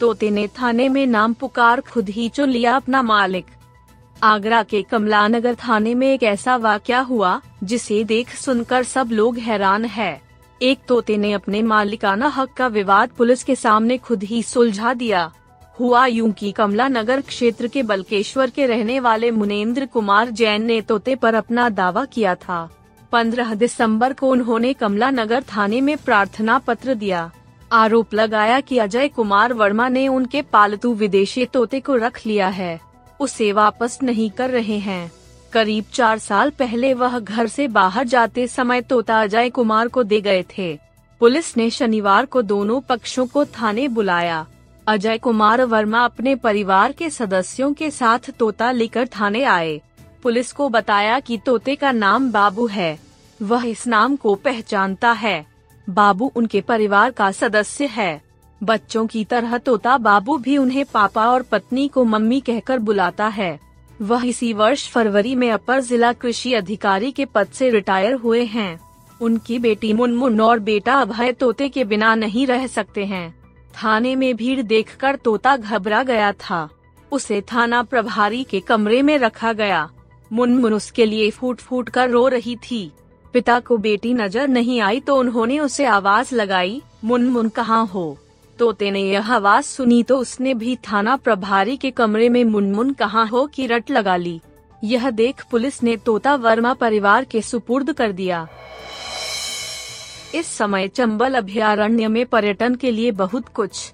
तोते ने थाने में नाम पुकार खुद ही चुन लिया अपना मालिक। आगरा के कमलानगर थाने में एक ऐसा वाक्य हुआ, जिसे देख सुनकर सब लोग हैरान है। एक तोते ने अपने मालिकाना हक का विवाद पुलिस के सामने खुद ही सुलझा दिया। हुआ यूँ कि कमला नगर क्षेत्र के बलकेश्वर के रहने वाले मुनेन्द्र कुमार जैन ने तोते पर अपना दावा किया था। 15 दिसंबर को उन्होंने कमला नगर थाने में प्रार्थना पत्र दिया। आरोप लगाया कि अजय कुमार वर्मा ने उनके पालतू विदेशी तोते को रख लिया है। उसे वापस नहीं कर रहे हैं। करीब चार साल पहले वह घर से बाहर जाते समय तोता अजय कुमार को दे गए थे। पुलिस ने शनिवार को दोनों पक्षों को थाने बुलाया। अजय कुमार वर्मा अपने परिवार के सदस्यों के साथ तोता लेकर थाने आए। पुलिस को बताया कि तोते का नाम बाबू है। वह इस नाम को पहचानता है। बाबू उनके परिवार का सदस्य है। बच्चों की तरह तोता बाबू भी उन्हें पापा और पत्नी को मम्मी कहकर बुलाता है। वह इसी वर्ष फरवरी में अपर जिला कृषि अधिकारी के पद से रिटायर हुए हैं। उनकी बेटी मुनमुन और बेटा अभय तोते के बिना नहीं रह सकते हैं। थाने में भीड़ देखकर तोता घबरा गया था। उसे थाना प्रभारी के कमरे में रखा गया। मुनमुन उसके लिए फूट फूट कर रो रही थी। पिता को बेटी नज़र नहीं आई तो उन्होंने उसे आवाज़ लगाई, मुनमुन, कहाँ हो? तोते ने यह आवाज़ सुनी तो उसने भी थाना प्रभारी के कमरे में मुनमुन, कहाँ हो? की रट लगा ली। यह देख पुलिस ने तोता वर्मा परिवार के सुपुर्द कर दिया। इस समय चंबल अभयारण्य में पर्यटन के लिए बहुत कुछ।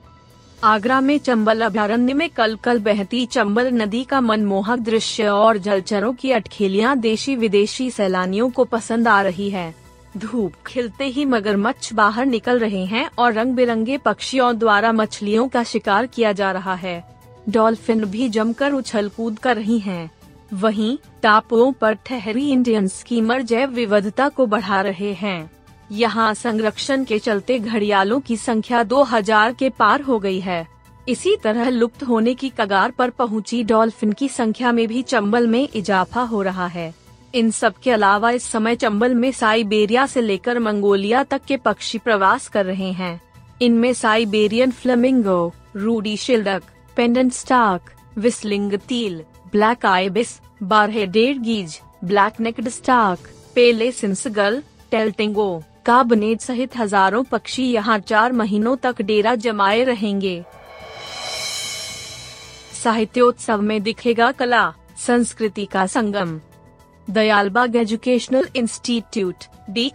आगरा में चंबल अभयारण्य में कल कल बहती चंबल नदी का मनमोहक दृश्य और जलचरों की अटखेलियाँ देशी विदेशी सैलानियों को पसंद आ रही है। धूप खिलते ही मगरमच्छ बाहर निकल रहे हैं और रंग बिरंगे पक्षियों द्वारा मछलियों का शिकार किया जा रहा है। डॉल्फिन भी जमकर उछल कूद कर रही हैं। वहीं, टापुओं पर ठहरी इंडियन स्कीमर जैव विविधता को बढ़ा रहे हैं। यहाँ संरक्षण के चलते घड़ियालों की संख्या 2000 के पार हो गई है। इसी तरह लुप्त होने की कगार पर पहुँची डॉल्फिन की संख्या में भी चंबल में इजाफा हो रहा है। इन सब के अलावा इस समय चंबल में साइबेरिया से लेकर मंगोलिया तक के पक्षी प्रवास कर रहे हैं। इनमें Siberian flamingo, ruddy shelduck, painted stork, whistling teal, black ibis, bar headed geese, black necked stork, पेले सिंसगल, टेल्टिंगो काबनेट सहित हज़ारों पक्षी यहाँ चार महीनों तक डेरा जमाए रहेंगे। साहित्योत्सव में दिखेगा कला, संस्कृति का संगम। दयालबाग एजुकेशनल इंस्टीट्यूट डी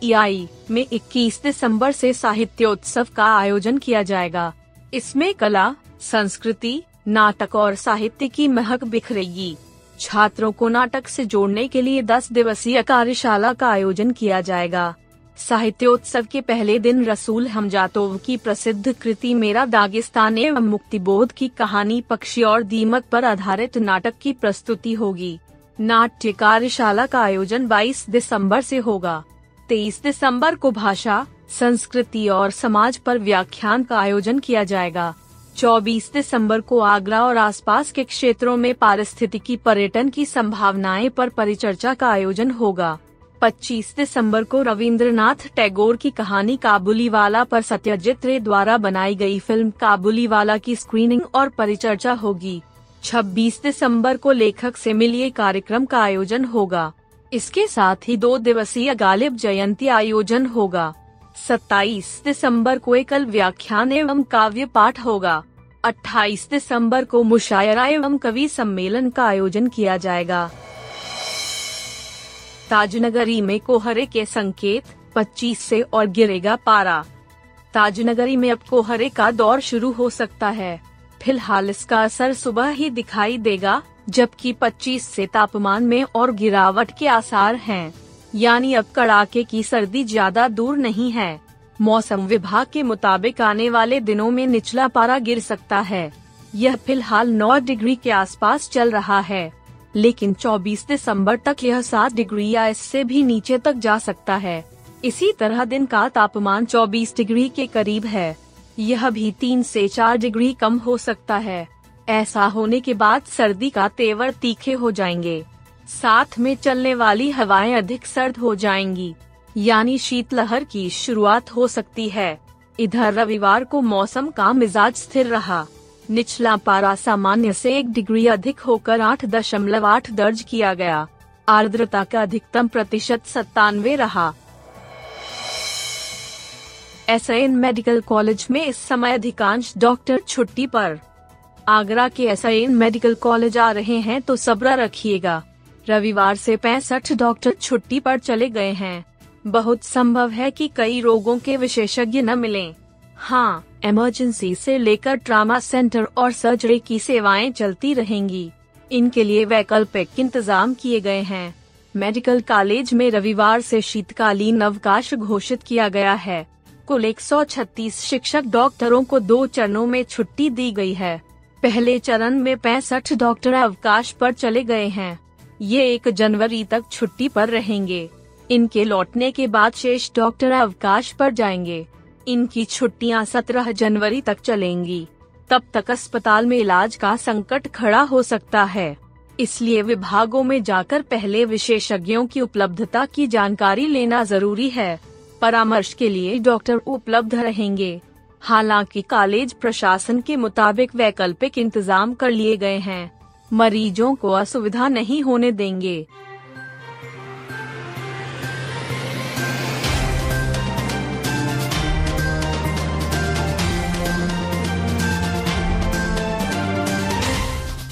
में 21 दिसंबर से साहित्योत्सव का आयोजन किया जाएगा। इसमें कला, संस्कृति, नाटक और साहित्य की महक बिखरेगी। छात्रों को नाटक से जोड़ने के लिए 10 दिवसीय कार्यशाला का आयोजन किया जाएगा। साहित्योत्सव के पहले दिन रसूल हमजातोव की प्रसिद्ध कृति मेरा दागिस्तान एवं मुक्तिबोध की कहानी पक्षी और दीमक पर आधारित नाटक की प्रस्तुति होगी। नाट्य कार्यशाला का आयोजन 22 दिसंबर से होगा। 23 दिसंबर को भाषा, संस्कृति और समाज पर व्याख्यान का आयोजन किया जाएगा। 24 दिसंबर को आगरा और आसपास के क्षेत्रों में पारिस्थितिकी पर्यटन की संभावनाएँ पर परिचर्चा का आयोजन होगा। 25 दिसंबर को रविंद्रनाथ टैगोर की कहानी काबुलीवाला पर सत्यजित रे द्वारा बनाई गई फ़िल्म काबुलीवाला की स्क्रीनिंग और परिचर्चा होगी। 26 दिसंबर को लेखक से मिलिए कार्यक्रम का आयोजन होगा। इसके साथ ही दो दिवसीय गालिब जयंती आयोजन होगा। 27 दिसंबर को एकल व्याख्यान एवं काव्य पाठ होगा। 28 दिसंबर को मुशायरा एवं कवि सम्मेलन का आयोजन किया जाएगा। ताजनगरी में कोहरे के संकेत 25 से और गिरेगा पारा। ताजनगरी में अब कोहरे का दौर शुरू हो सकता है। फ़िलहाल इसका असर सुबह ही दिखाई देगा, जबकि 25 से तापमान में और गिरावट के आसार हैं। यानी अब कड़ाके की सर्दी ज़्यादा दूर नहीं है। मौसम विभाग के मुताबिक आने वाले दिनों में निचला पारा गिर सकता है। यह फ़िलहाल 9 डिग्री के आसपास चल रहा है। लेकिन 24 दिसंबर तक यह 7 डिग्री या इससे भी नीचे तक जा सकता है। इसी तरह दिन का तापमान 24 डिग्री के करीब है। यह भी तीन से चार डिग्री कम हो सकता है। ऐसा होने के बाद सर्दी का तेवर तीखे हो जाएँगे। साथ में चलने वाली हवाएँ अधिक सर्द हो जाएँगी। यानी शीतलहर की शुरुआत हो सकती है। इधर रविवार को मौसम का मिजाज स्थिर रहा। निचला पारा सामान्य से एक डिग्री अधिक होकर आठ दशमलव आठ दर्ज किया गया। आर्द्रता का अधिकतम प्रतिशत सत्तानवे रहा। एस एन मेडिकल कॉलेज में इस समय अधिकांश डॉक्टर छुट्टी पर। आगरा के एस मेडिकल कॉलेज आ रहे हैं तो सब्र रखिएगा। रविवार से पैंसठ डॉक्टर छुट्टी पर चले गए हैं। बहुत संभव है कि कई रोगों के विशेषज्ञ न मिलें। हाँ इमरजेंसी से लेकर ट्रामा सेंटर और सर्जरी की सेवाएँ चलती रहेंगी। इनके लिए वैकल्पिक इंतज़ाम किए गए हैं। मेडिकल कॉलेज में रविवार से शीतकालीन अवकाश घोषित किया गया है। कुल 136 शिक्षक डॉक्टरों को दो चरणों में छुट्टी दी गई है। पहले चरण में पैंसठ डॉक्टर अवकाश पर चले गए हैं। ये एक जनवरी तक छुट्टी पर रहेंगे। इनके लौटने के बाद शेष डॉक्टर अवकाश पर जाएँगे। इनकी छुट्टियाँ 17 जनवरी तक चलेंगी। तब तक अस्पताल में इलाज का संकट खड़ा हो सकता है। इसलिए विभागों में जाकर पहले विशेषज्ञों की उपलब्धता की जानकारी लेना ज़रूरी है। परामर्श के लिए डॉक्टर उपलब्ध रहेंगे। हालाँकि कॉलेज प्रशासन के मुताबिक वैकल्पिक इंतज़ाम कर लिए गए हैं। मरीजों को असुविधा नहीं होने देंगे।